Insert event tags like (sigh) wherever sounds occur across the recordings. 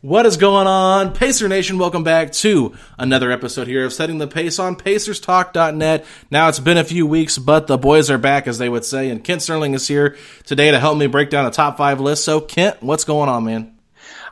What is going on? Pacer Nation, welcome back to another episode here of Setting the Pace on PacersTalk.net. Now it's been a few weeks, but the boys are back, as they would say, and Kent Sterling is here today to help me break down the top five list. So, Kent, what's going on, man?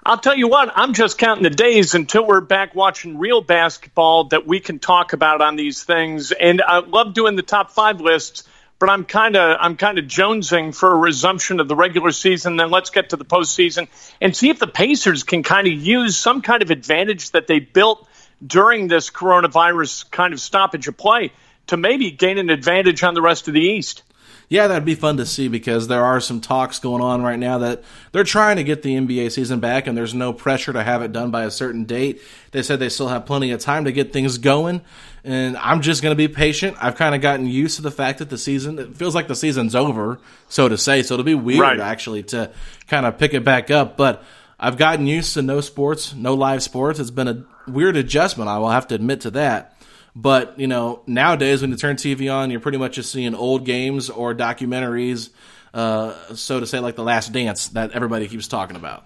I'll tell you what, I'm just counting the days until we're back watching real basketball that we can talk about on these things. And I love doing the top five lists, but I'm kind of I'm kind of jonesing for a resumption of the regular season. Then let's get to the postseason and see if the Pacers can kind of use some kind of advantage that they built during this coronavirus kind of stoppage of play to maybe gain an advantage on the rest of the East. Yeah, that'd be fun to see because there are some talks going on right now that they're trying to get the NBA season back and there's no pressure to have it done by a certain date. They said they still have plenty of time to get things going. And I'm just going to be patient. I've kind of gotten used to the fact that the season, it feels like the season's over, so to say. So it'll be weird Right. actually to kind of pick it back up. But I've gotten used to no sports, no live sports. It's been a weird adjustment. I will have to admit to that. But you know, nowadays when you turn TV on, you're pretty much just seeing old games or documentaries, uh, so to say, like The Last Dance that everybody keeps talking about.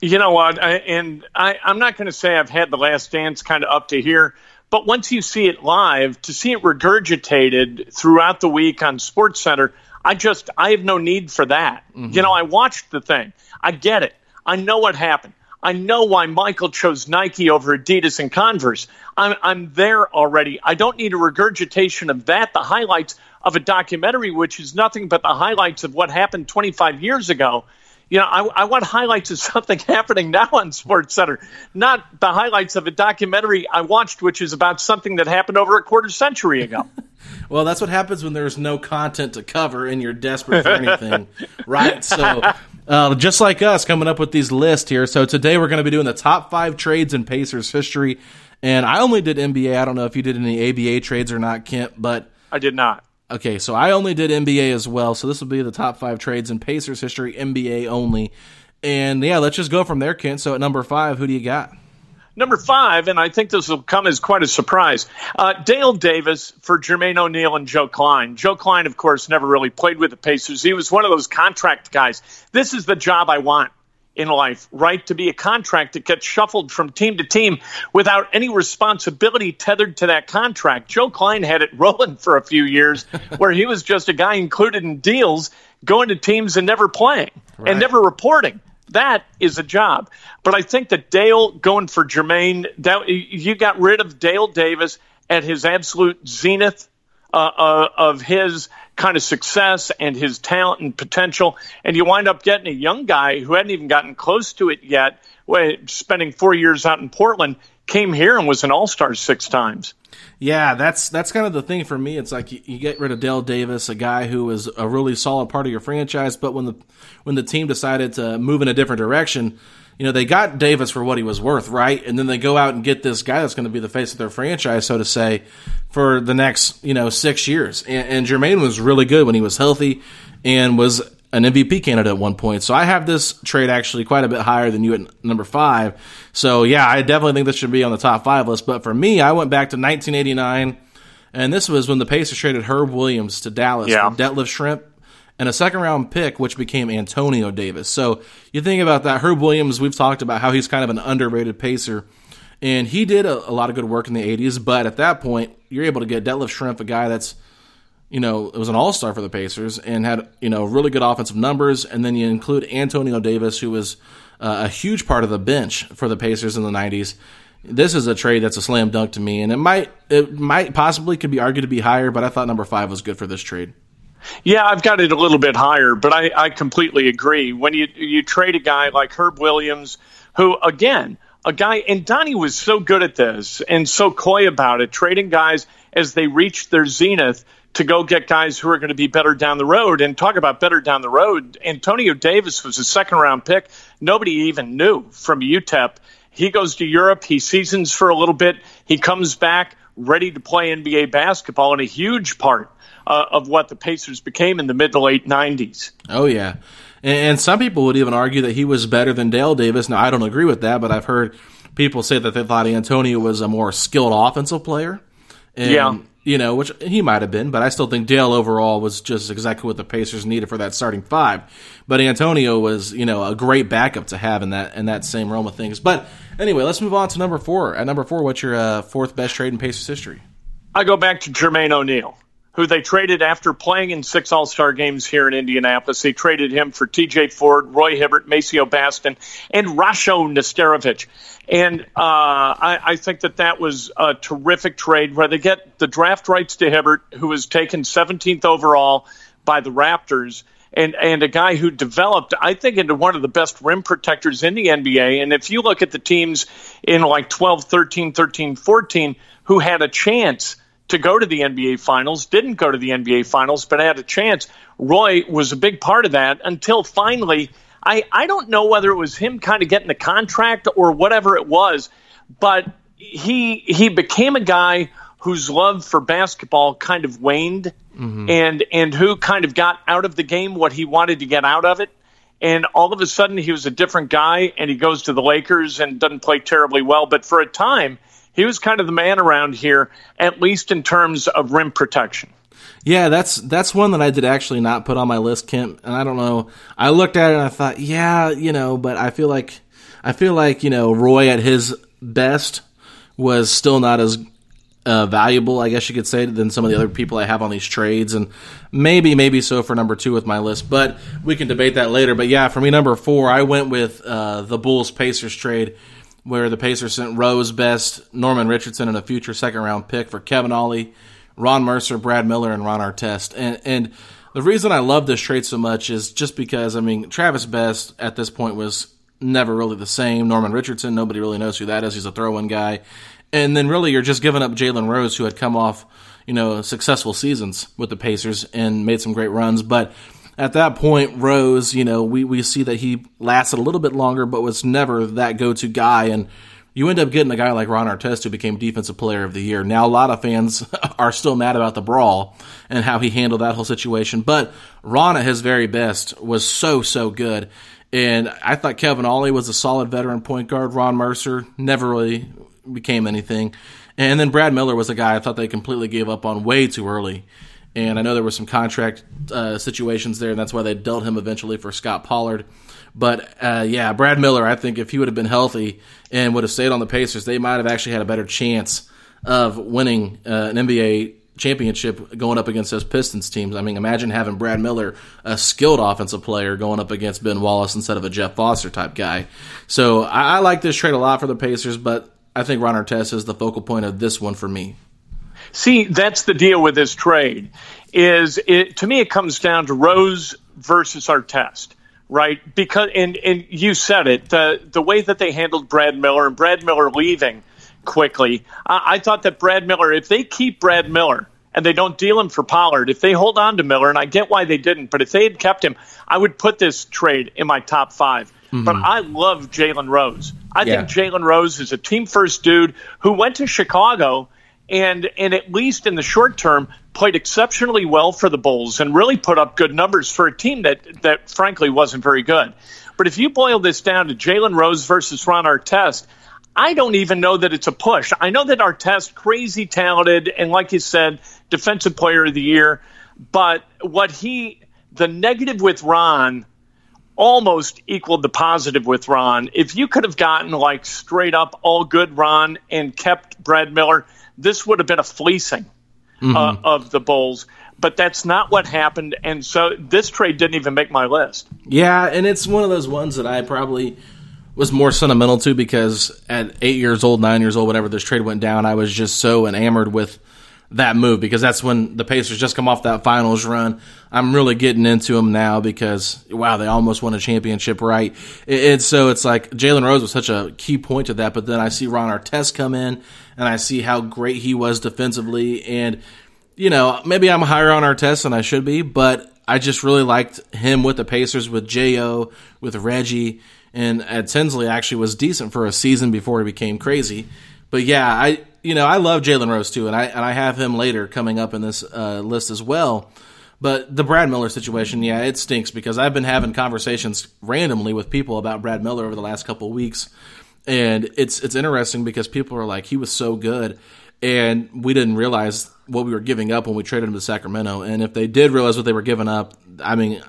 You know what? I, and I, I'm not going to say I've had the last dance kind of up to here, but once you see it live, to see it regurgitated throughout the week on Sports Center, I just I have no need for that. Mm-hmm. You know, I watched the thing. I get it. I know what happened. I know why Michael chose Nike over Adidas and Converse. I'm, I'm there already. I don't need a regurgitation of that, the highlights of a documentary, which is nothing but the highlights of what happened 25 years ago. You know, I, I want highlights of (laughs) something happening now on Sports Center, not the highlights of a documentary I watched, which is about something that happened over a quarter century ago. (laughs) Well, that's what happens when there's no content to cover and you're desperate for anything, (laughs) right? So, uh, just like us coming up with these lists here. So, today we're going to be doing the top five trades in Pacers history. And I only did NBA. I don't know if you did any ABA trades or not, Kent, but I did not. Okay, so I only did NBA as well. So this will be the top five trades in Pacers history, NBA only. And yeah, let's just go from there, Kent. So at number five, who do you got? Number five, and I think this will come as quite a surprise uh, Dale Davis for Jermaine O'Neal and Joe Klein. Joe Klein, of course, never really played with the Pacers. He was one of those contract guys. This is the job I want in life, right? To be a contract that gets shuffled from team to team without any responsibility tethered to that contract. Joe Klein had it (laughs) rolling for a few years where he was just a guy included in deals going to teams and never playing Right. and never reporting. That is a job. But I think that Dale going for Jermaine, that you got rid of Dale Davis at his absolute zenith uh, uh, of his kind of success and his talent and potential, and you wind up getting a young guy who hadn't even gotten close to it yet, spending four years out in Portland. came here and was an All Star six times. Yeah, that's that's kind of the thing for me. It's like you, you, get rid of Dale Davis, a guy who was a really solid part of your franchise, but when the when the team decided to move in a different direction, you know, they got Davis for what he was worth, right? And then they go out and get this guy that's going to be the face of their franchise, so to say, for the next, you know, six years. And, and Jermaine was really good when he was healthy and was an MVP candidate at one point. So I have this trade actually quite a bit higher than you at number five. So yeah, I definitely think this should be on the top five list. But for me, I went back to 1989, and this was when the Pacers traded Herb Williams to Dallas yeah. for Detlef Schrempf and a second round pick, which became Antonio Davis. So you think about that. Herb Williams, we've talked about how he's kind of an underrated pacer. And he did a, a lot of good work in the 80s, but at that point, you're able to get Detlef Schrempf, a guy that's you know, it was an all star for the Pacers and had, you know, really good offensive numbers. And then you include Antonio Davis, who was uh, a huge part of the bench for the Pacers in the 90s. This is a trade that's a slam dunk to me, and it might it might possibly could be argued to be higher, but I thought number five was good for this trade. Yeah, I've got it a little bit higher, but I, I completely agree. When you you trade a guy like Herb Williams, who again, a guy and Donnie was so good at this and so coy about it, trading guys as they reached their zenith to go get guys who are going to be better down the road. And talk about better down the road. Antonio Davis was a second round pick. Nobody even knew from UTEP. He goes to Europe. He seasons for a little bit. He comes back ready to play NBA basketball and a huge part uh, of what the Pacers became in the mid to late 90s. Oh, yeah. And some people would even argue that he was better than Dale Davis. Now, I don't agree with that, but I've heard people say that they thought Antonio was a more skilled offensive player. And, yeah you know, which he might have been, but I still think Dale overall was just exactly what the Pacers needed for that starting five. But Antonio was, you know, a great backup to have in that in that same realm of things. But anyway, let's move on to number four. At number four, what's your uh, fourth best trade in Pacers history? I go back to Jermaine O'Neal who they traded after playing in six All Star games here in Indianapolis. They traded him for TJ Ford, Roy Hibbert, Maceo Baston, and Rasho Nesterovic. And uh, I, I, think that that was a terrific trade where they get the draft rights to Hibbert, who was taken 17th overall by the Raptors. And, and a guy who developed, I think, into one of the best rim protectors in the NBA. And if you look at the teams in like 12, 13, 13, 14 who had a chance – to go to the NBA Finals, didn't go to the NBA Finals, but had a chance. Roy was a big part of that until finally, I, I don't know whether it was him kind of getting the contract or whatever it was, but he he became a guy whose love for basketball kind of waned mm-hmm. and and who kind of got out of the game what he wanted to get out of it and all of a sudden he was a different guy and he goes to the Lakers and doesn't play terribly well but for a time he was kind of the man around here, at least in terms of rim protection. Yeah, that's that's one that I did actually not put on my list, Kent. And I don't know. I looked at it and I thought, yeah, you know, but I feel like I feel like you know Roy at his best was still not as uh, valuable, I guess you could say, than some of the other people I have on these trades, and maybe maybe so for number two with my list. But we can debate that later. But yeah, for me, number four, I went with uh, the Bulls Pacers trade where the Pacers sent Rose Best, Norman Richardson, and a future second round pick for Kevin Ollie, Ron Mercer, Brad Miller, and Ron Artest. And, and the reason I love this trade so much is just because, I mean, Travis Best at this point was never really the same. Norman Richardson, nobody really knows who that is. He's a throw in guy. And then really you're just giving up Jalen Rose, who had come off, you know, successful seasons with the Pacers and made some great runs. But at that point, Rose, you know, we, we see that he lasted a little bit longer, but was never that go to guy. And you end up getting a guy like Ron Artest who became Defensive Player of the Year. Now, a lot of fans (laughs) are still mad about the brawl and how he handled that whole situation, but Ron at his very best was so, so good. And I thought Kevin Ollie was a solid veteran point guard. Ron Mercer never really became anything. And then Brad Miller was a guy I thought they completely gave up on way too early and I know there were some contract uh, situations there, and that's why they dealt him eventually for Scott Pollard. But uh, yeah, Brad Miller, I think if he would have been healthy and would have stayed on the Pacers, they might have actually had a better chance of winning uh, an NBA championship going up against those Pistons teams. I mean, imagine having Brad Miller, a skilled offensive player, going up against Ben Wallace instead of a Jeff Foster type guy. So I, I like this trade a lot for the Pacers, but I think Ron Artest is the focal point of this one for me. See, that's the deal with this trade. Is it to me? It comes down to Rose versus Artest, right? Because and and you said it. The the way that they handled Brad Miller and Brad Miller leaving quickly. I, I thought that Brad Miller, if they keep Brad Miller and they don't deal him for Pollard, if they hold on to Miller, and I get why they didn't, but if they had kept him, I would put this trade in my top 5 mm-hmm. But I love Jalen Rose. I yeah. think Jalen Rose is a team first dude who went to Chicago and and at least in the short term played exceptionally well for the Bulls and really put up good numbers for a team that that frankly wasn't very good. But if you boil this down to Jalen Rose versus Ron Artest, I don't even know that it's a push. I know that Artest crazy talented and like you said, defensive player of the year, but what he the negative with Ron almost equaled the positive with Ron. If you could have gotten like straight up all good Ron and kept Brad Miller, this would have been a fleecing mm-hmm. uh, of the Bulls. But that's not what happened, and so this trade didn't even make my list. Yeah, and it's one of those ones that I probably was more sentimental to because at eight years old, nine years old, whatever this trade went down, I was just so enamored with that move because that's when the Pacers just come off that finals run. I'm really getting into them now because wow, they almost won a championship, right? And so it's like Jalen Rose was such a key point to that, but then I see Ron Artest come in and I see how great he was defensively. And, you know, maybe I'm higher on Artest than I should be, but I just really liked him with the Pacers, with J.O., with Reggie. And Ed Tinsley actually was decent for a season before he became crazy. But yeah, I you know I love Jalen Rose too, and I and I have him later coming up in this uh, list as well. But the Brad Miller situation, yeah, it stinks because I've been having conversations randomly with people about Brad Miller over the last couple of weeks, and it's it's interesting because people are like, he was so good, and we didn't realize what we were giving up when we traded him to Sacramento. And if they did realize what they were giving up, I mean,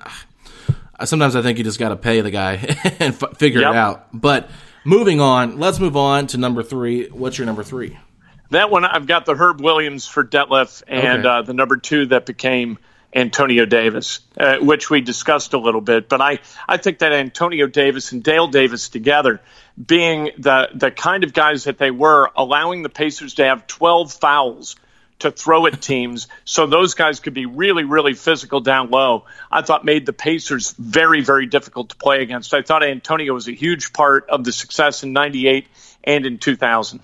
sometimes I think you just got to pay the guy (laughs) and f- figure yep. it out. But moving on, let's move on to number three. What's your number three? That one, I've got the Herb Williams for Detlef and okay. uh, the number two that became Antonio Davis, uh, which we discussed a little bit. But I, I think that Antonio Davis and Dale Davis together, being the, the kind of guys that they were, allowing the Pacers to have 12 fouls to throw at teams so those guys could be really, really physical down low, I thought made the Pacers very, very difficult to play against. I thought Antonio was a huge part of the success in 98 and in 2000.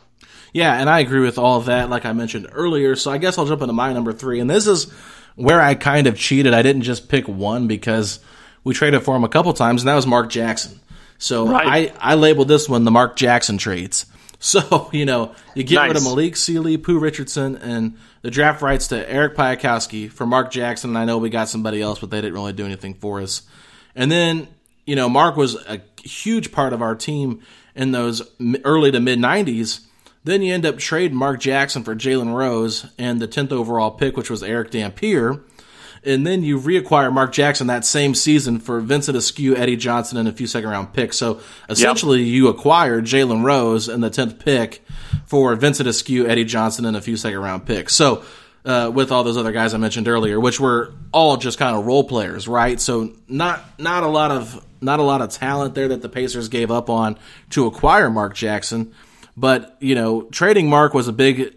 Yeah, and I agree with all of that, like I mentioned earlier. So I guess I'll jump into my number three. And this is where I kind of cheated. I didn't just pick one because we traded for him a couple times, and that was Mark Jackson. So right. I, I labeled this one the Mark Jackson trades. (laughs) So, you know, you get nice. rid of Malik Sealy, Pooh Richardson, and the draft rights to Eric Piatkowski for Mark Jackson. And I know we got somebody else, but they didn't really do anything for us. And then, you know, Mark was a huge part of our team in those early to mid 90s. Then you end up trading Mark Jackson for Jalen Rose and the 10th overall pick, which was Erick Dampier. And then you reacquire Mark Jackson that same season for Vincent Askew, Eddie Johnson, and a few second round picks. So essentially, yep. you acquired Jalen Rose and the 10th pick for Vincent Askew, Eddie Johnson, and a few second round picks. So uh, with all those other guys I mentioned earlier, which were all just kind of role players, right? So not not a lot of not a lot of talent there that the Pacers gave up on to acquire Mark Jackson. But you know, trading Mark was a big,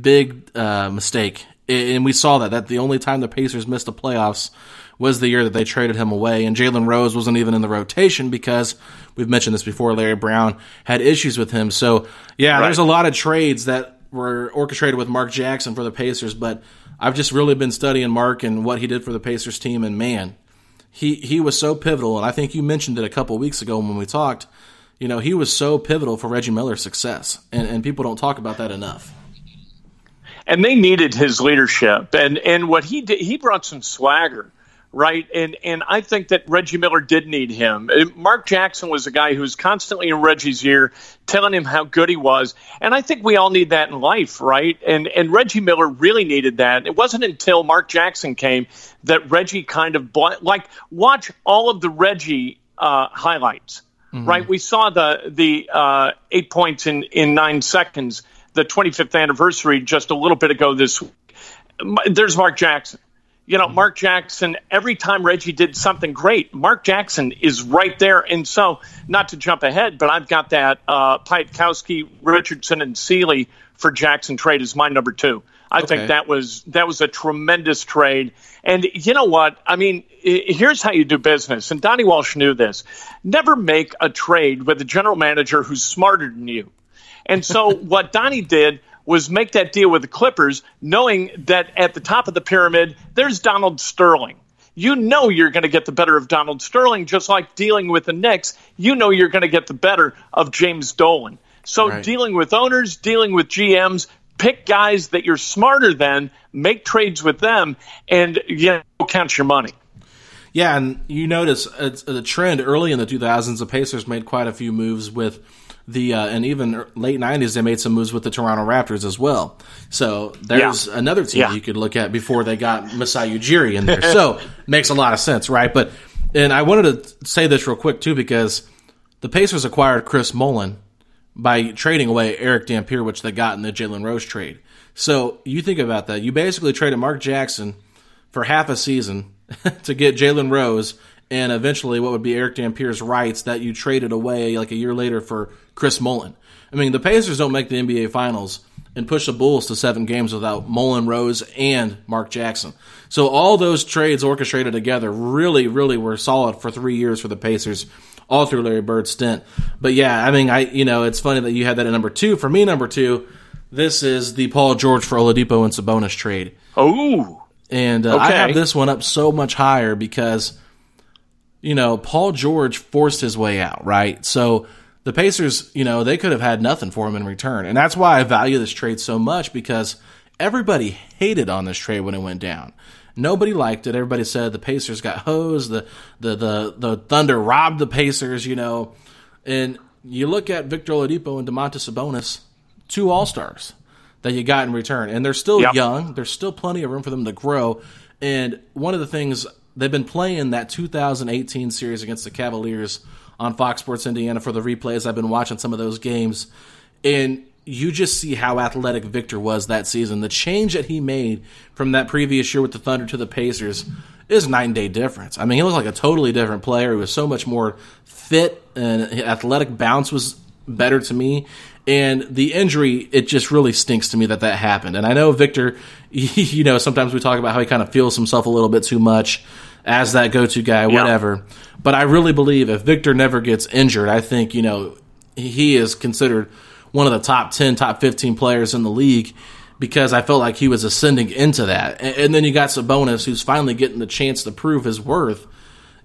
big uh, mistake, and we saw that. That the only time the Pacers missed the playoffs was the year that they traded him away, and Jalen Rose wasn't even in the rotation because we've mentioned this before. Larry Brown had issues with him, so yeah, right. there's a lot of trades that were orchestrated with Mark Jackson for the Pacers, but I've just really been studying Mark and what he did for the Pacers team, and man, he he was so pivotal. And I think you mentioned it a couple weeks ago when we talked you know, he was so pivotal for Reggie Miller's success, and, and people don't talk about that enough. And they needed his leadership, and and what he did, he brought some swagger, right? And and I think that Reggie Miller did need him. Mark Jackson was a guy who was constantly in Reggie's ear, telling him how good he was, and I think we all need that in life, right? And and Reggie Miller really needed that. It wasn't until Mark Jackson came that Reggie kind of like watch all of the Reggie uh, highlights mm-hmm. right? We saw the the uh, eight points in in nine seconds, the 25th anniversary just a little bit ago this week. There's Mark Jackson. You know, mm-hmm. Mark Jackson, every time Reggie did something great, Mark Jackson is right there. And so, not to jump ahead, but I've got that uh, Piatkowski, Richardson, and Sealy for Jackson trade is my number two. I okay. think that was that was a tremendous trade. And you know what? I mean, here's how you do business. And Donnie Walsh knew this. Never make a trade with a general manager who's smarter than you. And so (laughs) what Donnie did was make that deal with the Clippers, knowing that at the top of the pyramid, there's Donald Sterling. You know you're going to get the better of Donald Sterling, just like dealing with the Knicks. You know you're going to get the better of James Dolan. So right. dealing with owners, dealing with GMs, pick guys that you're smarter than, make trades with them, and you know, count your money. Yeah, and you notice it's a trend early in the 2000s. The Pacers made quite a few moves with the uh, and even late 90s they made some moves with the Toronto Raptors as well. So there's yeah. another team yeah. you could look at before they got Masai Ujiri in there. so (laughs) makes a lot of sense, right? But and I wanted to say this real quick too because the Pacers acquired Chris Mullin by trading away Erick Dampier, which they got in the Jalen Rose trade. So you think about that. You basically traded Mark Jackson for half a season (laughs) to get Jalen Rose and eventually what would be Erick Dampier's rights that you traded away like a year later for Chris Mullin. I mean, the Pacers don't make the NBA Finals and push the Bulls to seven games without Mullin, Rose, and Mark Jackson. So all those trades orchestrated together really, really were solid for three years for the Pacers, all through Larry Bird's stint. But yeah, I mean, I you know, it's funny that you had that at number two. For me, number two, this is the Paul George for Oladipo and Sabonis trade. Oh. And uh, okay. I have this one up so much higher because, you know, Paul George forced his way out, right? So the Pacers, you know, they could have had nothing for him in return. And that's why I value this trade so much because everybody hated on this trade when it went down. Nobody liked it. Everybody said the Pacers got hosed. The, the, the, the Thunder robbed the Pacers, you know. And you look at Victor Oladipo and Domantas Sabonis, two All Stars that you got in return. And they're still yep. young. There's still plenty of room for them to grow. And one of the things they've been playing that 2018 series against the Cavaliers on Fox Sports Indiana for the replays. I've been watching some of those games. And you just see how athletic Victor was that season. The change that he made from that previous year with the Thunder to the Pacers is nine day difference. I mean, he looked like a totally different player. He was so much more fit and athletic bounce was better to me. And the injury, it just really stinks to me that that happened. And I know Victor, (laughs) you know, sometimes we talk about how he kind of feels himself a little bit too much as that go to guy, whatever. Yeah. But I really believe if Victor never gets injured, I think, you know, he is considered one of the top 10, top 15 players in the league because I felt like he was ascending into that. And, and then you got Sabonis, who's finally getting the chance to prove his worth.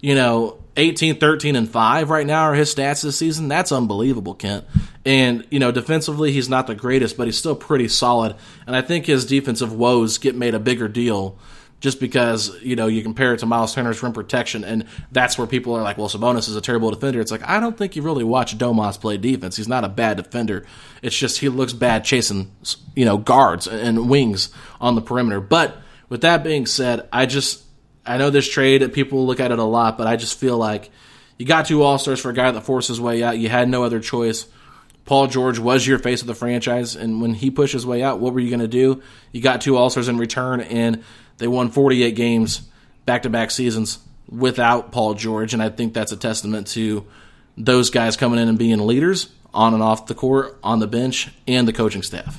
You know, 18, 13, and 5 right now are his stats this season. That's unbelievable, Kent. And, you know, defensively, he's not the greatest, but he's still pretty solid. And I think his defensive woes get made a bigger deal just because, you know, you compare it to Miles Turner's rim protection. And that's where people are like, well, Sabonis is a terrible defender. It's like, I don't think you really watch Domas play defense. He's not a bad defender. It's just he looks bad chasing, you know, guards and wings on the perimeter. But with that being said, I just I know this trade, people look at it a lot, but I just feel like you got two All Stars for a guy that forced his way out. You had no other choice. Paul George was your face of the franchise, and when he pushed his way out, what were you going to do? You got two All Stars in return, and they won 48 games back to back seasons without Paul George, and I think that's a testament to those guys coming in and being leaders on and off the court, on the bench, and the coaching staff.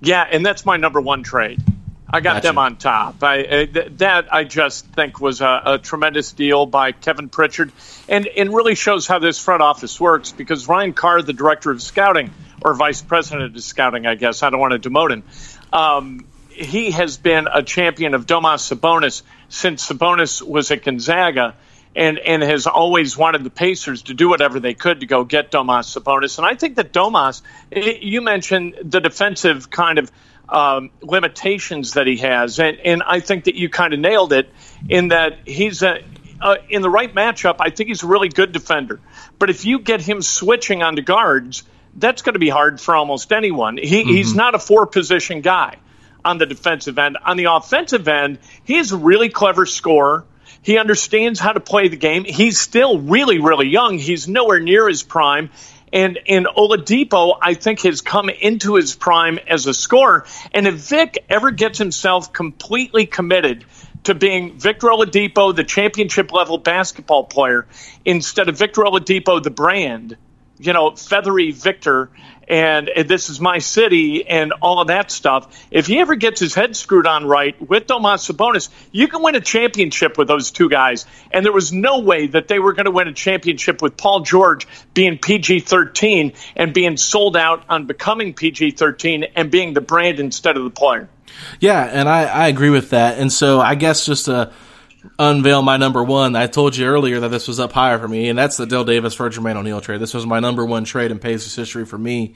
Yeah, and that's my number one trade. I got gotcha. them on top. I, uh, th- that I just think was a, a, tremendous deal by Kevin Pritchard, and and really shows how this front office works. Because Ryan Carr, the director of scouting or vice president of scouting, I guess I don't want to demote him. Um, he has been a champion of Domas Sabonis since Sabonis was at Gonzaga. And, and has always wanted the Pacers to do whatever they could to go get Domas Sabonis. And I think that Domas, you mentioned the defensive kind of um, limitations that he has, and, and I think that you kind of nailed it in that he's a, uh, in the right matchup. I think he's a really good defender, but if you get him switching onto guards, that's going to be hard for almost anyone. He, mm-hmm. He's not a four position guy on the defensive end. On the offensive end, he's a really clever scorer. He understands how to play the game. He's still really, really young. He's nowhere near his prime. And and Oladipo, I think, has come into his prime as a scorer. And if Vic ever gets himself completely committed to being Victor Oladipo, the championship level basketball player, instead of Victor Oladipo, the brand, you know, feathery Victor, and, this is my city and all of that stuff. If he ever gets his head screwed on right with Domas Sabonis, you can win a championship with those two guys. And there was no way that they were going to win a championship with Paul George being PG 13 and being sold out on becoming PG 13 and being the brand instead of the player. Yeah, and I, I agree with that. And so I guess just to unveil my number one, I told you earlier that this was up higher for me, and that's the Dale Davis for Jermaine O'Neal trade. This was my number one trade in Pacers history for me,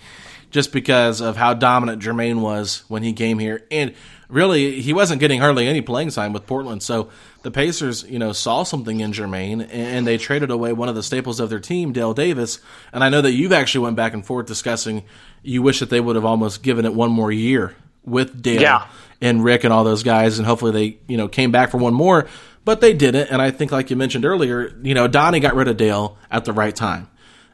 just because of how dominant Jermaine was when he came here. And really, he wasn't getting hardly any playing time with Portland. So the Pacers, you know, saw something in Jermaine, and they traded away one of the staples of their team, Dale Davis. And I know that you've actually went back and forth discussing you wish that they would have almost given it one more year with Dale Yeah. and Rick and all those guys, and hopefully they you know came back for one more, but they didn't. And I think, like you mentioned earlier, you know Donnie got rid of Dale at the right time,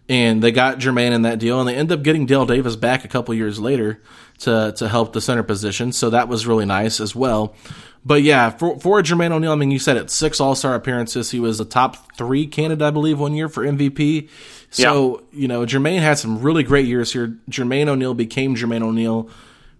and they got Jermaine in that deal, and they end up getting Dale Davis back a couple years later to to help the center position. So that was really nice as well. But yeah, for for Jermaine O'Neal, I mean, you said it six All Star appearances. He was a top three candidate, I believe, one year for MVP. So you know, Jermaine had some really great years here. Jermaine O'Neal became Jermaine O'Neal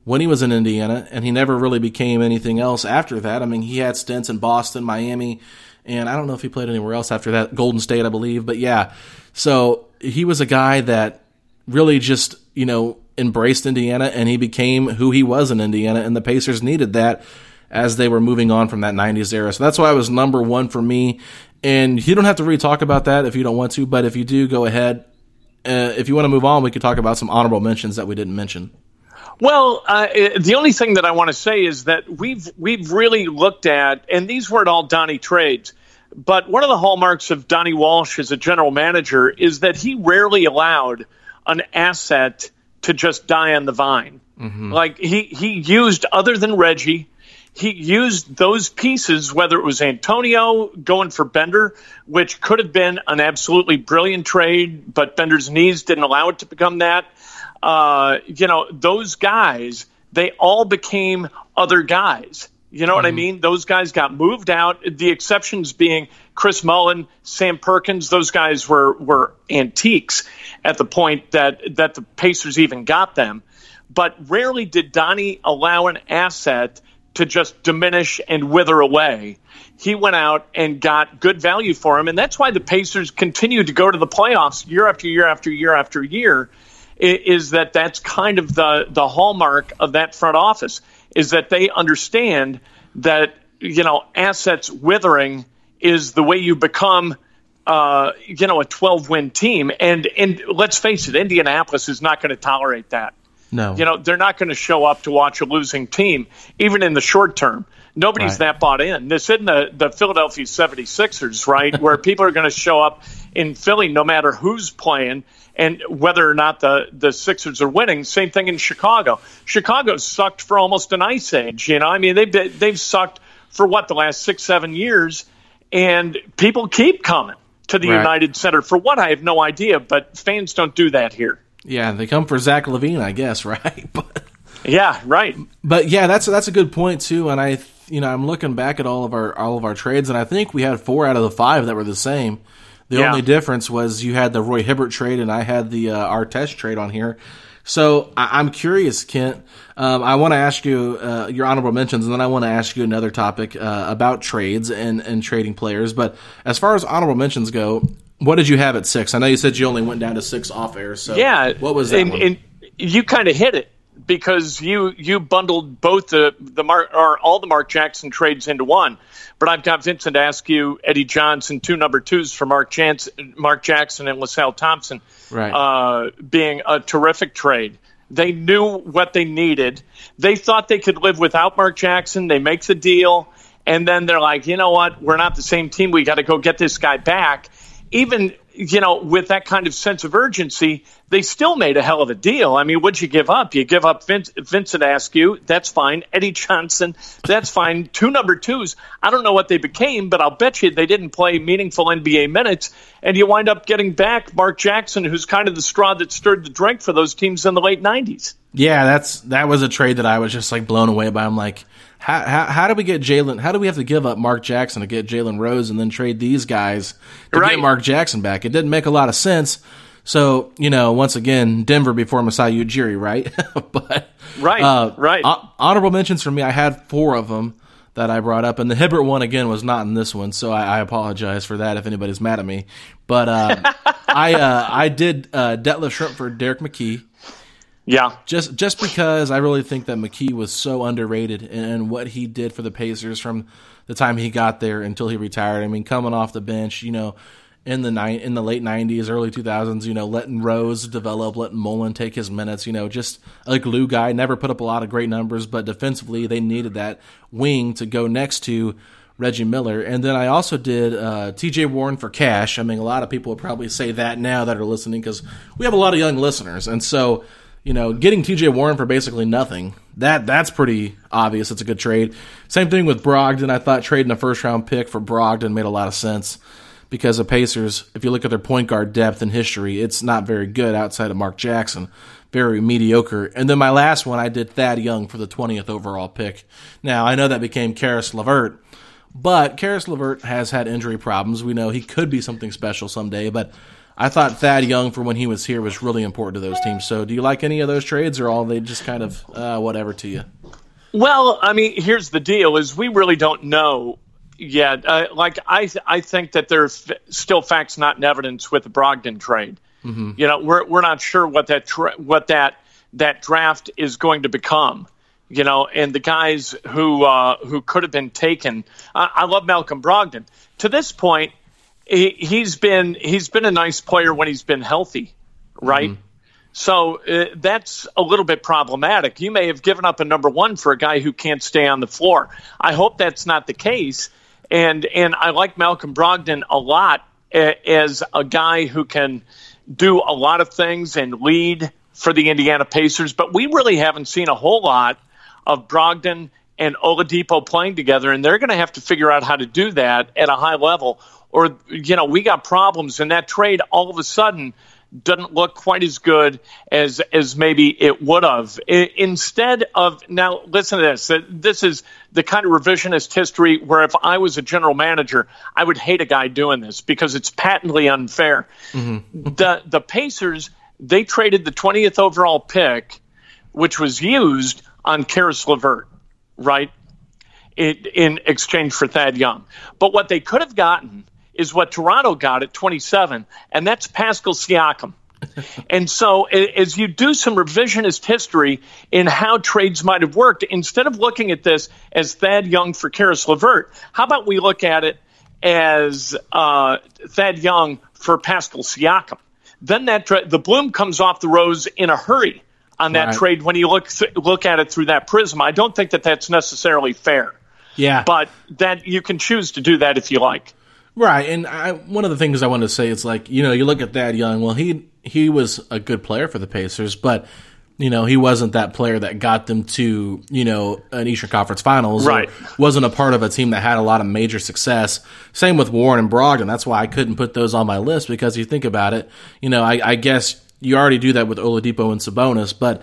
when he was in Indiana, and he never really became anything else after that. I mean, he had stints in Boston, Miami, and I don't know if he played anywhere else after that. Golden State, I believe, but yeah. So he was a guy that really just you know embraced Indiana, and he became who he was in Indiana, and the Pacers needed that as they were moving on from that 90s era. So that's why it was number one for me. And you don't have to really talk about that if you don't want to, but if you do, go ahead. Uh, if you want to move on, we could talk about some honorable mentions that we didn't mention. Well, uh, the only thing that I want to say is that we've we've really looked at, and these weren't all Donnie trades, but one of the hallmarks of Donnie Walsh as a general manager is that he rarely allowed an asset to just die on the vine. Like he he used other than Reggie, he used those pieces, whether it was Antonio going for Bender, which could have been an absolutely brilliant trade, but Bender's knees didn't allow it to become that. Uh, you know, those guys, they all became other guys. You know what I mean? Those guys got moved out. The exceptions being Chris Mullin, Sam Perkins. Those guys were were antiques at the point that that the Pacers even got them. But rarely did Donnie allow an asset to just diminish and wither away. He went out and got good value for him, and that's why the Pacers continued to go to the playoffs year after year after year after year. Is that that's kind of the the hallmark of that front office is that they understand that you know assets withering is the way you become uh, you know a 12 win team and and let's face it Indianapolis is not going to tolerate that No. you know, they're not going to show up to watch a losing team, even in the short term. Nobody's Right. that bought in. This isn't the, the Philadelphia 76ers, right? Where people are going to show up in Philly no matter who's playing and whether or not the, the Sixers are winning. Same thing in Chicago. Chicago sucked for almost an ice age. You know, I mean, they've, they've sucked for what, the last six, seven years, and people keep coming to the Right. United Center. For what, I have no idea, but fans don't do that here. Yeah, they come for Zach LaVine, I guess, (laughs) right? but Yeah, right. but yeah, that's that's a good point too. And I, you know, I'm looking back at all of our all of our trades, and I think we had four out of the five that were the same. The Yeah. only difference was you had the Roy Hibbert trade, and I had the uh, Artest trade on here. So I, I'm curious, Kent. Um, I want to ask you uh, your honorable mentions, and then I want to ask you another topic uh, about trades and and trading players. But as far as honorable mentions go, what did you have at six? I know you said you only went down to six off air. So Yeah. what was that And, one? and you kind of hit it because you you bundled both the the Mark or all the Mark Jackson trades into one. But I've got Vincent Askew, Eddie Johnson, two number twos for Mark Jansen, Mark Jackson and LaSalle Thompson, Right. uh, being a terrific trade. They knew what they needed. They thought they could live without Mark Jackson. They make the deal, and then they're like, you know what? We're not the same team. We got to go get this guy back. Even you know, with that kind of sense of urgency, they still made a hell of a deal. I mean, what'd you give up? You give up Vince, Vincent Askew, that's fine. Eddie Johnson, that's fine. Two number twos. I don't know what they became, but I'll bet you they didn't play meaningful NBA minutes. And you wind up getting back Mark Jackson, who's kind of the straw that stirred the drink for those teams in the late '90s. Yeah, that's that was a trade that I was just like blown away by. I'm like, how how, how do we get Jalen? How do we have to give up Mark Jackson to get Jalen Rose and then trade these guys to Right. get Mark Jackson back? It didn't make a lot of sense. So, you know, once again, Denver before Masai Ujiri, right? (laughs) but right, uh, right. honorable mentions for me, I had four of them that I brought up, and the Hibbert one again was not in this one, so I, I apologize for that if anybody's mad at me. But uh, (laughs) I uh, I did uh, Detlef Schrempf for Derrick McKey. Yeah, just just because I really think that McKey was so underrated and what he did for the Pacers from the time he got there until he retired. I mean, coming off the bench, you know, in the ni- in the late '90s, early 2000s. You know, letting Rose develop, letting Mullin take his minutes. You know, just a glue guy. Never put up a lot of great numbers, but defensively they needed that wing to go next to Reggie Miller. And then I also did uh, T.J. Warren for cash. I mean, a lot of people would probably say that now that are listening because we have a lot of young listeners, and so you know, getting T.J. Warren for basically nothing that that's pretty obvious. It's a good trade. Same thing with Brogdon. I thought trading a first round pick for Brogdon made a lot of sense because the Pacers, if you look at their point guard depth and history, it's not very good outside of Mark Jackson. Very mediocre. And then my last one, I did Thad Young for the 20th overall pick. Now, I know that became Caris LeVert, but Caris LeVert has had injury problems. We know he could be something special someday, but I thought Thad Young for when he was here was really important to those teams. So, do you like any of those trades, or all they just kind of uh, whatever to you? Well, I mean, here's the deal: is we really don't know yeah, uh, like I, I think that there's still facts not in evidence with the Brogdon trade. Mm-hmm. You know, we're we're not sure what that tra- what that that draft is going to become. You know, and the guys who uh, who could have been taken. I, I love Malcolm Brogdon. To this point, he, has been he's been a nice player when he's been healthy, right? Mm-hmm. So uh, that's a little bit problematic. You may have given up a number one for a guy who can't stay on the floor. I hope that's not the case and and I like Malcolm Brogdon a lot as a guy who can do a lot of things and lead for the Indiana Pacers. But we really haven't seen a whole lot of Brogdon and Oladipo playing together, and they're going to have to figure out how to do that at a high level. Or you know, we got problems in that trade. All of a sudden doesn't look quite as good as as maybe it would have. Instead of now, listen to this. This is the kind of revisionist history where if I was a general manager, I would hate a guy doing this because it's patently unfair. Mm-hmm. the the Pacers they traded the 20th overall pick, which was used on Caris LeVert, right? In, in exchange for Thad Young. But what they could have gotten is what Toronto got at 27, and that's Pascal Siakam. (laughs) and so, as you do some revisionist history in how trades might have worked, instead of looking at this as Thad Young for Caris LeVert, how about we look at it as uh, Thad Young for Pascal Siakam? Then that tra- the bloom comes off the rose in a hurry on that right. trade when you look th- look at it through that prism. I don't think that that's necessarily fair. Yeah, but that you can choose to do that if you like. Right, and I, one of the things I wanted to say is like you know you look at Thad Young. Well, he he was a good player for the Pacers, but you know he wasn't that player that got them to you know an Eastern Conference Finals. Right, wasn't a part of a team that had a lot of major success. Same with Warren and Brogdon. That's why I couldn't put those on my list because you think about it, you know I, I guess you already do that with Oladipo and Sabonis, but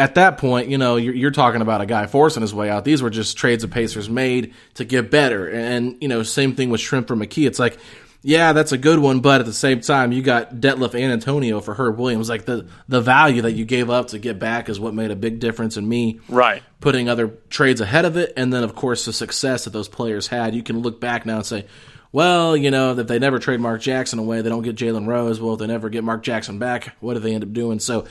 at that point, you know, you're, you're, talking about a guy forcing his way out. These were just trades the Pacers made to get better. And, you know, same thing with Schrempf for McKey. It's like, yeah, that's a good one, but at the same time, you got Detlef and Antonio for Herb Williams. Like the the value that you gave up to get back is what made a big difference in me. Right. Putting other trades ahead of it, and then of course the success that those players had. You can look back now and say, well, you know, if they never trade Mark Jackson away, they don't get Jalen Rose. Well, if they never get Mark Jackson back, what do they end up doing? So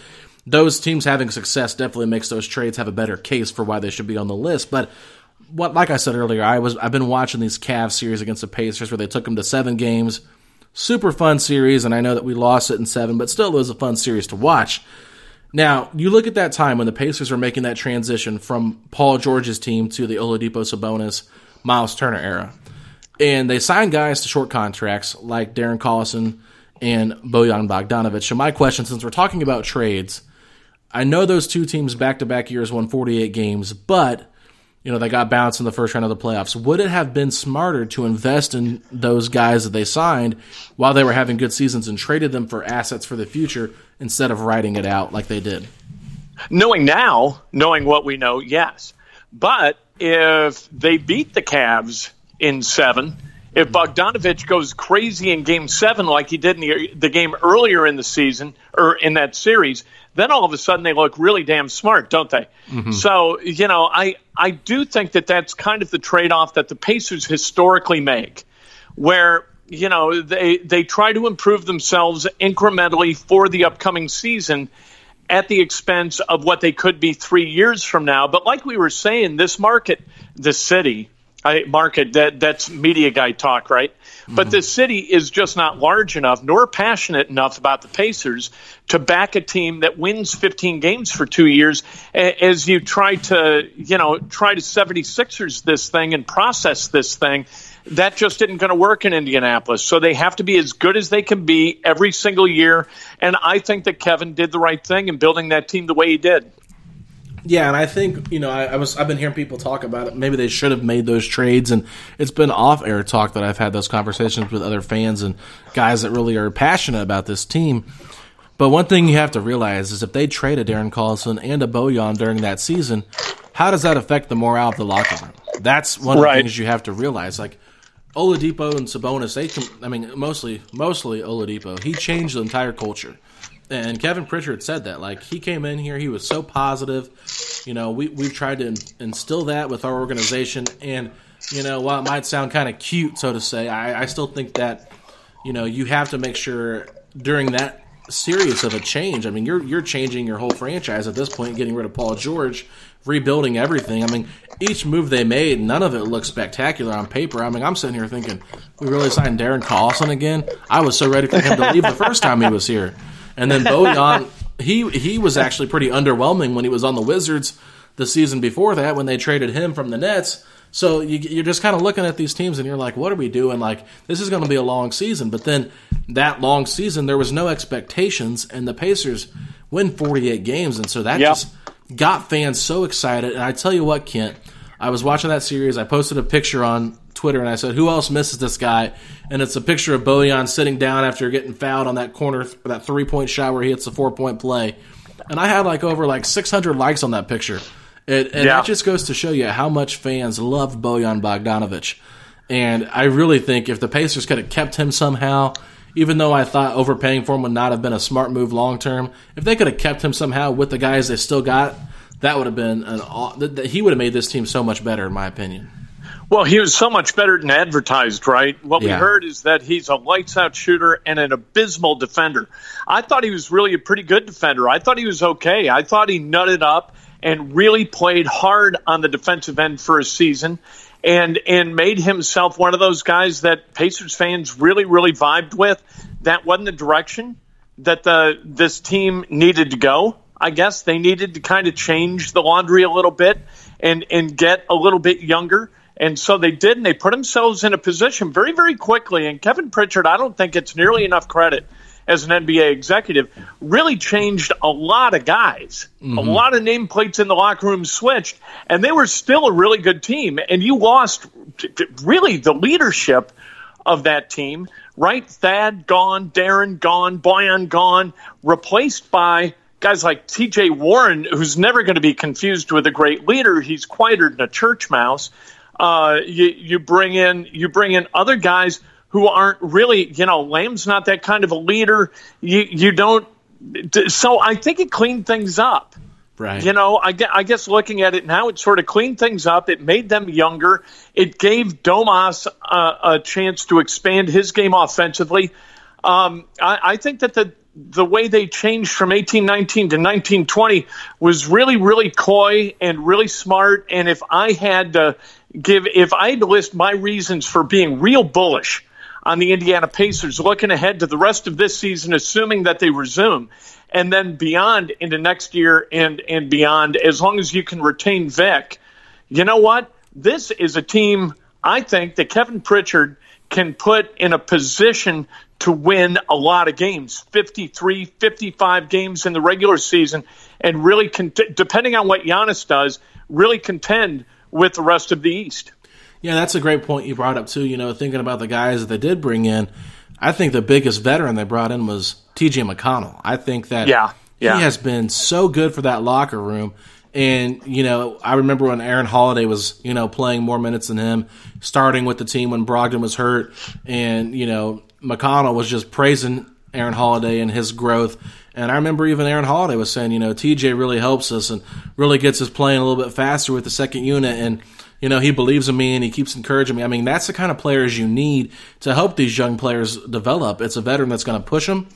those teams having success definitely makes those trades have a better case for why they should be on the list. But what, like I said earlier, I was I've been watching these Cavs series against the Pacers where they took them to seven games, super fun series, and I know that we lost it in seven, but still it was a fun series to watch. Now you look at that time when the Pacers were making that transition from Paul George's team to the Oladipo Sabonis, Miles Turner era, and they signed guys to short contracts like Darren Collison and Bojan Bogdanovic. So my question, since we're talking about trades I know those two teams back to back years won 48 games, but you know they got bounced in the first round of the playoffs. Would it have been smarter to invest in those guys that they signed while they were having good seasons and traded them for assets for the future instead of writing it out like they did? Knowing now, knowing what we know, yes. But if they beat the Cavs in seven If Bogdanovic goes crazy in Game Seven like he did in the, the game earlier in the season or in that series, then all of a sudden they look really damn smart, don't they? Mm-hmm. So you know, I I do think that that's kind of the trade off that the Pacers historically make, where you know they they try to improve themselves incrementally for the upcoming season at the expense of what they could be three years from now. But like we were saying, this market, this city I, market that that's media guy talk, right? Mm-hmm. But the city is just not large enough nor passionate enough about the Pacers to back a team that wins 15 games for two years as you try to, you know, try to 76ers this thing and process this thing. That just isn't going to work in Indianapolis. So they have to be as good as they can be every single year. And I think that Kevin did the right thing in building that team the way he did. Yeah, and I think you know I, I, was I've been hearing people talk about it. Maybe they should have made those trades, and it's been off air talk that I've had those conversations with other fans and guys that really are passionate about this team. But one thing you have to realize is if they traded Darren Collison and a Bojan during that season, how does that affect the morale of the locker room? That's one of right. the things you have to realize. Like Oladipo and Sabonis, they. I mean, mostly mostly Oladipo. He changed the entire culture and Kevin Pritchard said that. Like he came in here, he was so positive. You know, we we've tried to instill that with our organization, and you know, while it might sound kind of cute, so to say, I, I still think that you know you have to make sure during that serious of a change. I mean, you're you're changing your whole franchise at this point, getting rid of Paul George, rebuilding everything. I mean, each move they made, none of it looks spectacular on paper. I mean, I'm sitting here thinking, we really signed Darren Collison again. I was so ready for him to leave the first time he was here. And then (laughs) Bojan, he he was actually pretty underwhelming when he was on the Wizards the season before that when they traded him from the Nets. So you, are just kind of looking at these teams and you're like, what are we doing? Like this is going to be a long season. But then that long season, there was no expectations, and the Pacers win 48 games, and so that yep. just got fans so excited. And I tell you what, Kent, I was watching that series. I posted a picture on Twitter and I said, "Who else misses this guy?" And it's a picture of Bojan sitting down after getting fouled on that corner, that three point shot where he hits the four point play. And I had like over like 600 likes on that picture. It, and yeah. that just goes to show you how much fans love Bojan Bogdanovic. And I really think if the Pacers could have kept him somehow, even though I thought overpaying for him would not have been a smart move long term, if they could have kept him somehow with the guys they still got, that would have been an he would have made this team so much better, in my opinion. Well, he was so much better than advertised, right? What yeah. we heard is that he's a lights out shooter and an abysmal defender. I thought he was really a pretty good defender. I thought he was okay. I thought he nutted up and really played hard on the defensive end for a season and and made himself one of those guys that Pacers fans really really vibed with. That wasn't the direction that the this team needed to go. I guess they needed to kind of change the laundry a little bit and and get a little bit younger. And so they did, and they put themselves in a position very, very quickly. And Kevin Pritchard, I don't think it's nearly enough credit as an NBA executive, really changed a lot of guys. Mm-hmm. A lot of nameplates in the locker room switched, and they were still a really good team. And you lost really the leadership of that team, right? Thad gone, Darren gone, Bojan gone, replaced by guys like TJ Warren, who's never going to be confused with a great leader. He's quieter than a church mouse. Uh, you, you bring in you bring in other guys who aren't really you know Lamb's not that kind of a leader. You you don't. So I think it cleaned things up. Right. You know, I, I guess looking at it now, it sort of cleaned things up. It made them younger. It gave Domas uh, a chance to expand his game offensively. Um, I, I think that the the way they changed from 1819 to 1920 was really, really coy and really smart. And if I had to give, if I had to list my reasons for being real bullish on the Indiana Pacers looking ahead to the rest of this season, assuming that they resume, and then beyond into next year and, and beyond, as long as you can retain Vic, you know what? This is a team, I think, that Kevin Pritchard can put in a position to win a lot of games 53, 55 games in the regular season, and really, depending on what Giannis does, really contend with the rest of the East. Yeah, that's a great point you brought up, too. You know, thinking about the guys that they did bring in, I think the biggest veteran they brought in was TJ McConnell. I think that yeah, yeah. he has been so good for that locker room. And, you know, I remember when Aaron Holiday was, you know, playing more minutes than him, starting with the team when Brogdon was hurt. And, you know, McConnell was just praising Aaron Holiday and his growth. And I remember even Aaron Holiday was saying, you know, TJ really helps us and really gets us playing a little bit faster with the second unit. And, you know, he believes in me and he keeps encouraging me. I mean, that's the kind of players you need to help these young players develop. It's a veteran that's going to push them,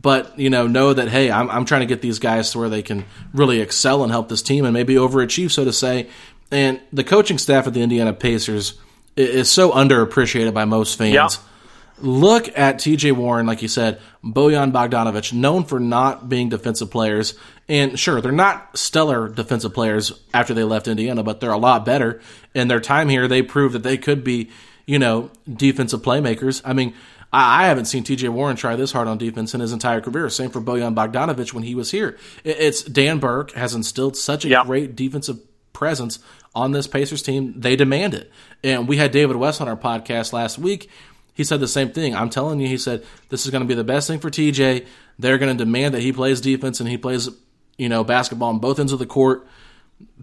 but, you know, know that, hey, I'm, I'm trying to get these guys to where they can really excel and help this team and maybe overachieve, so to say. And the coaching staff at the Indiana Pacers is so underappreciated by most fans. Yeah Look at TJ Warren, like you said, Bojan Bogdanovic, known for not being defensive players. And sure, they're not stellar defensive players after they left Indiana, but they're a lot better. In their time here, they proved that they could be, you know, defensive playmakers. I mean, I, haven't seen TJ Warren try this hard on defense in his entire career. Same for Bojan Bogdanovic when he was here. It's Dan Burke has instilled such a yep. great defensive presence on this Pacers team. They demand it. And we had David West on our podcast last week he said the same thing. I'm telling you, he said this is going to be the best thing for TJ. They're going to demand that he plays defense and he plays, you know, basketball on both ends of the court.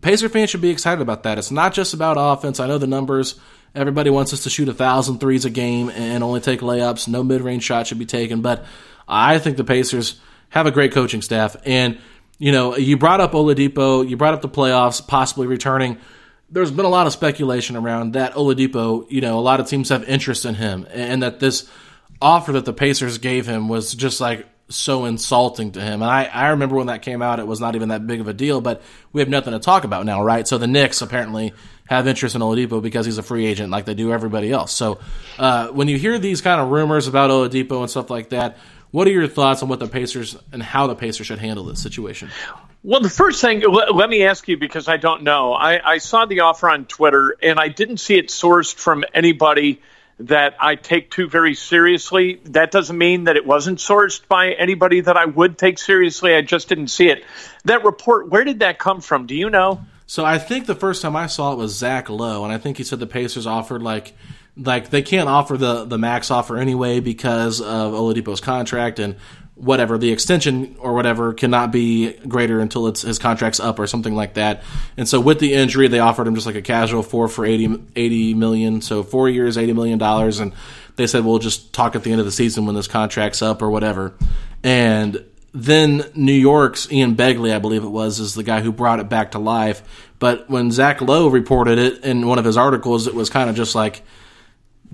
Pacer fans should be excited about that. It's not just about offense. I know the numbers. Everybody wants us to shoot a thousand threes a game and only take layups. No mid range shot should be taken. But I think the Pacers have a great coaching staff. And, you know, you brought up Oladipo, you brought up the playoffs, possibly returning there's been a lot of speculation around that Oladipo, you know, a lot of teams have interest in him, and that this offer that the Pacers gave him was just like so insulting to him. And I, I remember when that came out, it was not even that big of a deal, but we have nothing to talk about now, right? So the Knicks apparently have interest in Oladipo because he's a free agent like they do everybody else. So uh, when you hear these kind of rumors about Oladipo and stuff like that, what are your thoughts on what the Pacers and how the Pacers should handle this situation? Well, the first thing, let me ask you because I don't know. I, I, saw the offer on Twitter and I didn't see it sourced from anybody that I take too very seriously. That doesn't mean that it wasn't sourced by anybody that I would take seriously. I just didn't see it. That report, where did that come from? Do you know? So I think the first time I saw it was Zach Lowe, and I think he said the Pacers offered like like they can't offer the the max offer anyway because of Oladipo's contract and whatever the extension or whatever cannot be greater until it's his contract's up or something like that. And so with the injury, they offered him just like a casual four for 80, 80 million. So four years, $80 million. And they said, we'll just talk at the end of the season when this contract's up or whatever. And then New York's Ian Begley, I believe it was, is the guy who brought it back to life. But when Zach Lowe reported it in one of his articles, it was kind of just like,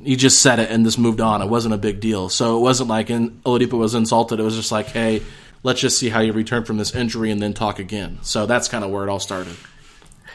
he just said it and this moved on. It wasn't a big deal. So it wasn't like in, Oladipo was insulted. It was just like, hey, let's just see how you return from this injury and then talk again. So that's kind of where it all started.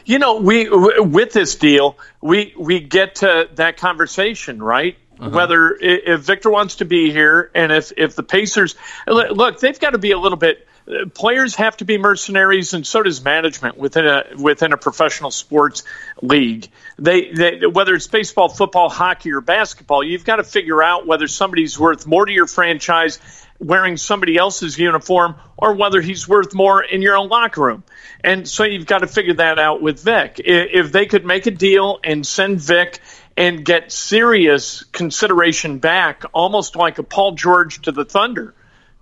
You know, we with this deal, we we get to that conversation, right? Uh-huh. Whether if Victor wants to be here and if if the Pacers look, they've got to be a little bit players have to be mercenaries, and so does management within a within a professional sports league. They, they whether it's baseball, football, hockey, or basketball, you've got to figure out whether somebody's worth more to your franchise wearing somebody else's uniform or whether he's worth more in your own locker room. And so you've got to figure that out with Vic. If they could make a deal and send Vic and get serious consideration back, almost like a Paul George to the Thunder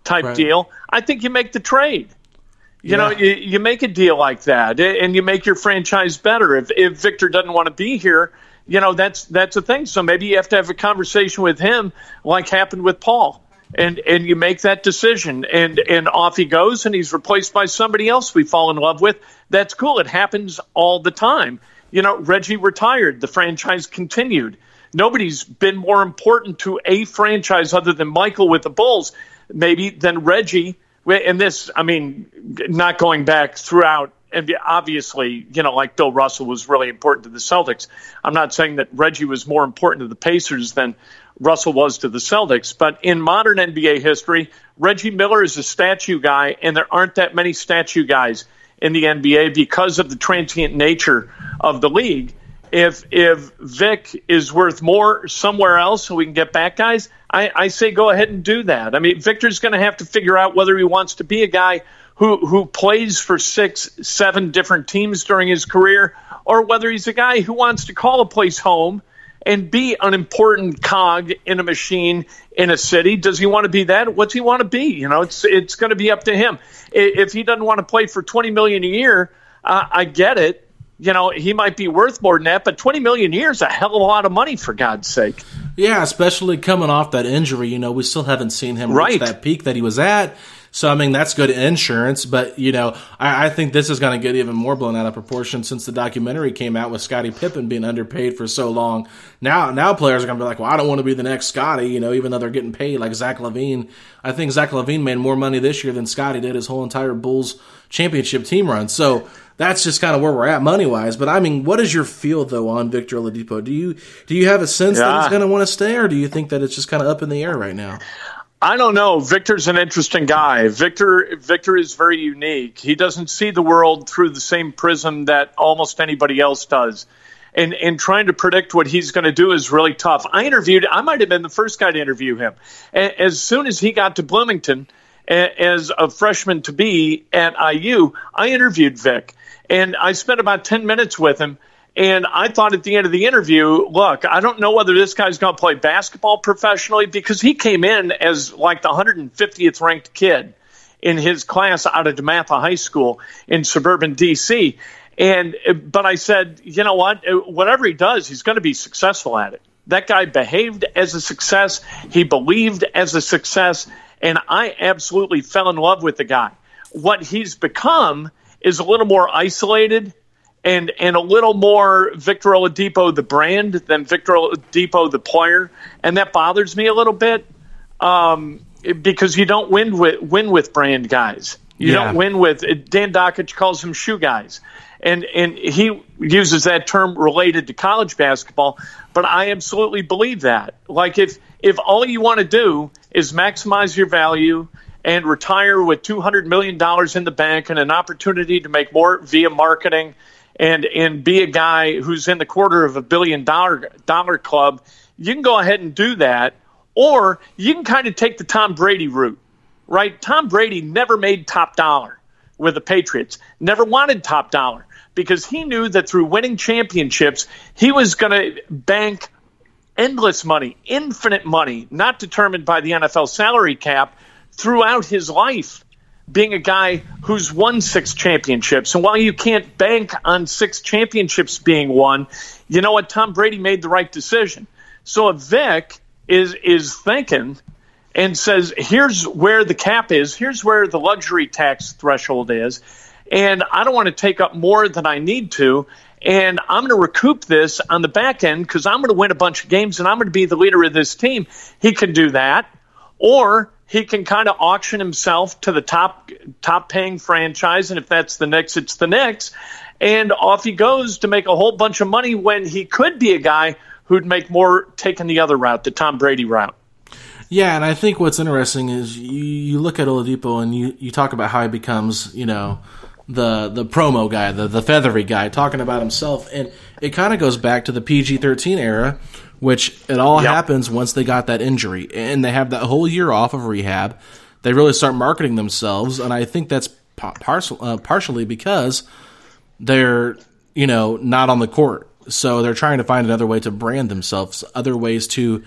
type right. deal, I think you make the trade. You yeah. know, you, you make a deal like that, and you make your franchise better. If if Victor doesn't want to be here, you know that's that's a thing. So maybe you have to have a conversation with him, like happened with Paul, and and you make that decision, and and off he goes, and he's replaced by somebody else we fall in love with. That's cool. It happens all the time. You know, Reggie retired. The franchise continued. Nobody's been more important to a franchise other than Michael with the Bulls maybe than Reggie. And this, I mean, not going back throughout, and obviously, you know, like Bill Russell was really important to the Celtics. I'm not saying that Reggie was more important to the Pacers than Russell was to the Celtics, but in modern NBA history, Reggie Miller is a statue guy, and there aren't that many statue guys in the NBA because of the transient nature of the league if if Vic is worth more somewhere else so we can get back guys, I, I say go ahead and do that. I mean, Victor's going to have to figure out whether he wants to be a guy who who plays for six, seven different teams during his career, or whether he's a guy who wants to call a place home and be an important cog in a machine in a city. Does he want to be that? What's he want to be? You know, it's it's going to be up to him. If he doesn't want to play for twenty million a year uh, I get it. You know, he might be worth more than that, but 20 million years, a hell of a lot of money for God's sake. Yeah, especially coming off that injury. You know, we still haven't seen him Right. reach that peak that he was at. So, I mean, that's good insurance. But, you know, I, I think this is going to get even more blown out of proportion since the documentary came out with Scottie Pippen being underpaid for so long. Now, now players are going to be like, well, I don't want to be the next Scottie, you know, even though they're getting paid like Zach LaVine. I think Zach LaVine made more money this year than Scottie did his whole entire Bulls championship team run. So, that's just kind of where we're at money wise. But I mean, what is your feel though on Victor Oladipo? Do you do you have a sense that he's going to want to stay, or do you think that it's just kind of up in the air right now? I don't know. Victor's an interesting guy. Victor Victor is very unique. He doesn't see the world through the same prism that almost anybody else does. And and trying to predict what he's going to do is really tough. I interviewed I might have been the first guy to interview him. As soon as he got to Bloomington as a freshman to be at IU, I interviewed Vic. And I spent about 10 minutes with him and I thought at the end of the interview, look, I don't know whether this guy's going to play basketball professionally because he came in as like the 150th ranked kid in his class out of DeMatha High School in suburban DC. And but I said, you know what? Whatever he does, he's going to be successful at it. That guy behaved as a success. He believed as a success, and I absolutely fell in love with the guy. What he's become is a little more isolated and and a little more Victor Oladipo the brand than Victor Oladipo the player, and that bothers me a little bit um, because you don't win with win with brand guys. You Yeah. don't win with Dan Dakich calls them shoe guys, and and he uses that term related to college basketball. But I absolutely believe that. Like if if all you want to do is maximize your value and retire with two hundred million dollars in the bank and an opportunity to make more via marketing and and be a guy who's in the quarter of a billion dollar dollar club, you can go ahead and do that, or you can kind of take the Tom Brady route, right? Tom Brady never made top dollar with the Patriots, never wanted top dollar because he knew that through winning championships, he was going to bank endless money, infinite money, not determined by the NFL salary cap throughout his life being a guy who's won six championships. And while you can't bank on six championships being won, you know what? Tom Brady made the right decision. So if Vic is is thinking and says, here's where the cap is, here's where the luxury tax threshold is, and I don't want to take up more than I need to. And I'm going to recoup this on the back end because I'm going to win a bunch of games and I'm going to be the leader of this team. He can do that. Or he can kind of auction himself to the top top paying franchise, and if that's the Knicks, it's the Knicks, and off he goes to make a whole bunch of money when he could be a guy who'd make more taking the other route, the Tom Brady route. Yeah, and I think what's interesting is you, you look at Oladipo and you, you talk about how he becomes, you know, the the promo guy, the the feathery guy, talking about himself, and it kind of goes back to the PG thirteen era, which it all Yep. happens once they got that injury, and they have that whole year off of rehab. They really start marketing themselves, and I think that's parcel, uh, partially because they're you know not on the court so they're trying to find another way to brand themselves other ways to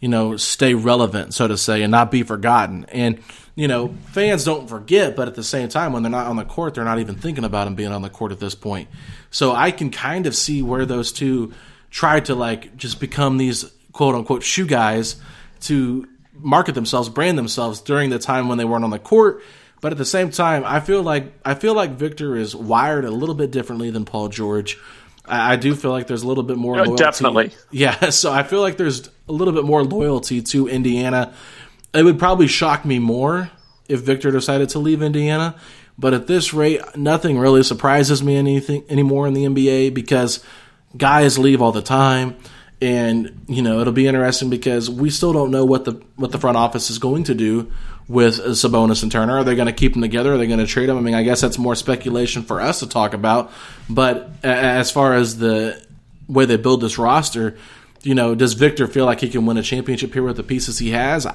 you know stay relevant so to say and not be forgotten and you know fans don't forget but at the same time when they're not on the court they're not even thinking about them being on the court at this point so i can kind of see where those two try to like just become these quote unquote shoe guys to market themselves brand themselves during the time when they weren't on the court but at the same time, I feel like I feel like Victor is wired a little bit differently than Paul George. I, I do feel like there's a little bit more Yeah, loyalty. definitely. (laughs) Yeah, so I feel like there's a little bit more loyalty to Indiana. It would probably shock me more if Victor decided to leave Indiana, but at this rate, nothing really surprises me anything anymore in the NBA because guys leave all the time. And you know it'll be interesting because we still don't know what the what the front office is going to do with Sabonis and Turner. Are they going to keep them together? Are they going to trade them? I mean, I guess that's more speculation for us to talk about. But as far as the way they build this roster, you know, does Victor feel like he can win a championship here with the pieces he has?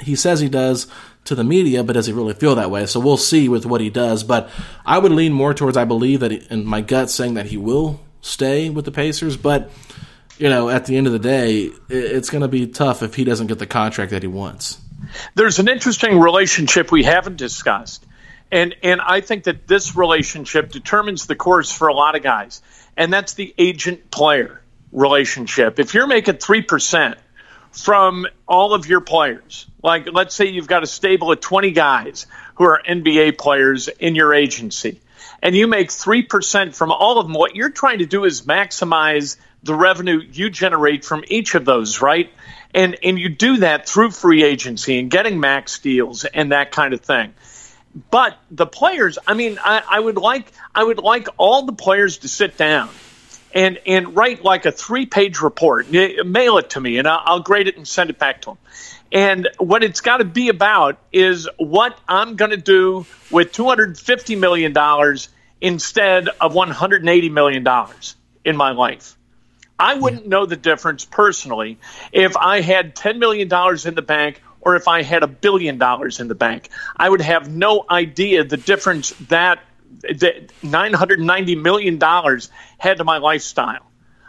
He says he does to the media, but does he really feel that way? So we'll see with what he does. But I would lean more towards I believe that, and my gut saying that he will stay with the Pacers. But you know, at the end of the day, it's going to be tough if he doesn't get the contract that he wants. There's an interesting relationship we haven't discussed, And and I think that this relationship determines the course for a lot of guys. And that's the agent player relationship. If you're making 3% from all of your players, like let's say you've got a stable of 20 guys who are NBA players in your agency, and you make 3% from all of them, what you're trying to do is maximize the revenue you generate from each of those, right? And and you do that through free agency and getting max deals and that kind of thing. But the players, I mean, I, I would like I would like all the players to sit down and and write like a three page report, mail it to me, and I'll, I'll grade it and send it back to them. And what it's got to be about is what I'm going to do with $250 million instead of $180 million in my life. I wouldn't know the difference personally if I had $10 million in the bank or if I had a billion dollars in the bank. I would have no idea the difference that, that $990 million had to my lifestyle.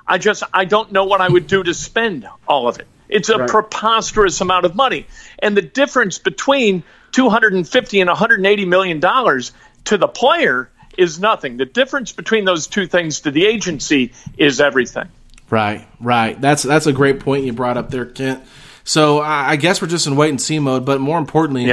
I just, I don't know what I would do to spend all of it. It's a right. preposterous amount of money. And the difference between 250 and 180 million dollars to the player is nothing. The difference between those two things to the agency is everything. Right, right. That's that's a great point you brought up there, Kent. So I guess we're just in wait and see mode, but more importantly.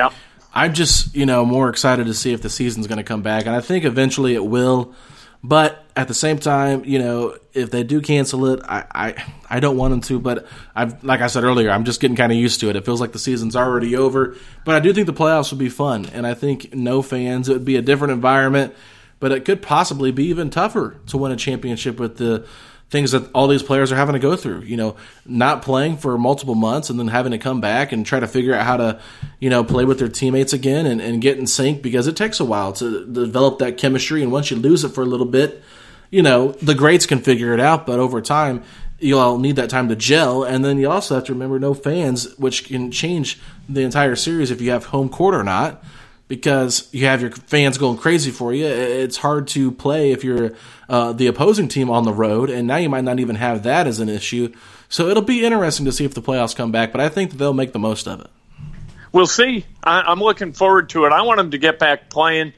I'm just you know more excited to see if the season's going to come back, and I think eventually it will. But at the same time, you know, if they do cancel it, I I, I don't want them to. But I've like I said earlier, I'm just getting kind of used to it. It feels like the season's already over. But I do think the playoffs would be fun, and I think no fans. It would be a different environment, but it could possibly be even tougher to win a championship with the things that all these players are having to go through. You know, not playing for multiple months and then having to come back and try to figure out how to, you know, play with their teammates again and, and get in sync because it takes a while to develop that chemistry. And once you lose it for a little bit, you know, the greats can figure it out, but over time, you'll need that time to gel. And then you also have to remember no fans, which can change the entire series if you have home court or not because you have your fans going crazy for you. It's hard to play if you're uh, the opposing team on the road, and now you might not even have that as an issue. So it'll be interesting to see if the playoffs come back, but I think they'll make the most of it. We'll see. I, am looking forward to it. I want them to get back playing.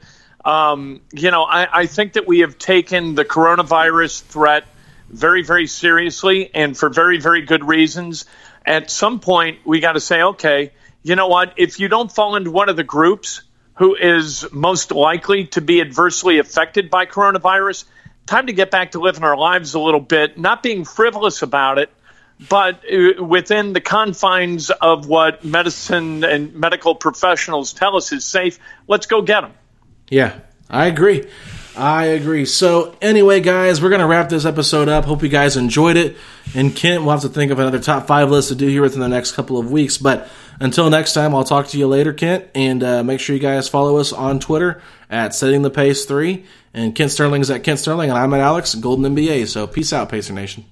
Um, you know, I, I think that we have taken the coronavirus threat very, very seriously and for very, very good reasons. At some point, we got to say, okay, you know what? If you don't fall into one of the groups, who is most likely to be adversely affected by coronavirus. Time to get back to living our lives a little bit, not being frivolous about it, but uh, within the confines of what medicine and medical professionals tell us is safe. Let's go get them. Yeah, I agree. I agree. So, anyway, guys, we're going to wrap this episode up. Hope you guys enjoyed it. And Kent, we'll have to think of another top five list to do here within the next couple of weeks. But until next time, I'll talk to you later, Kent. And uh, make sure you guys follow us on Twitter at Setting the Pace 3. And Kent Sterling is at Kent Sterling, and I'm at Alex Golden NBA. So, peace out, Pacer Nation.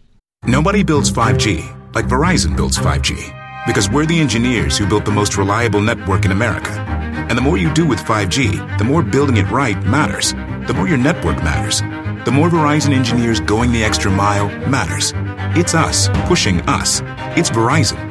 Nobody builds 5G like Verizon builds 5G. Because we're the engineers who built the most reliable network in America. And the more you do with 5G, the more building it right matters the more your network matters. The more Verizon engineers going the extra mile matters. It's us pushing us. It's Verizon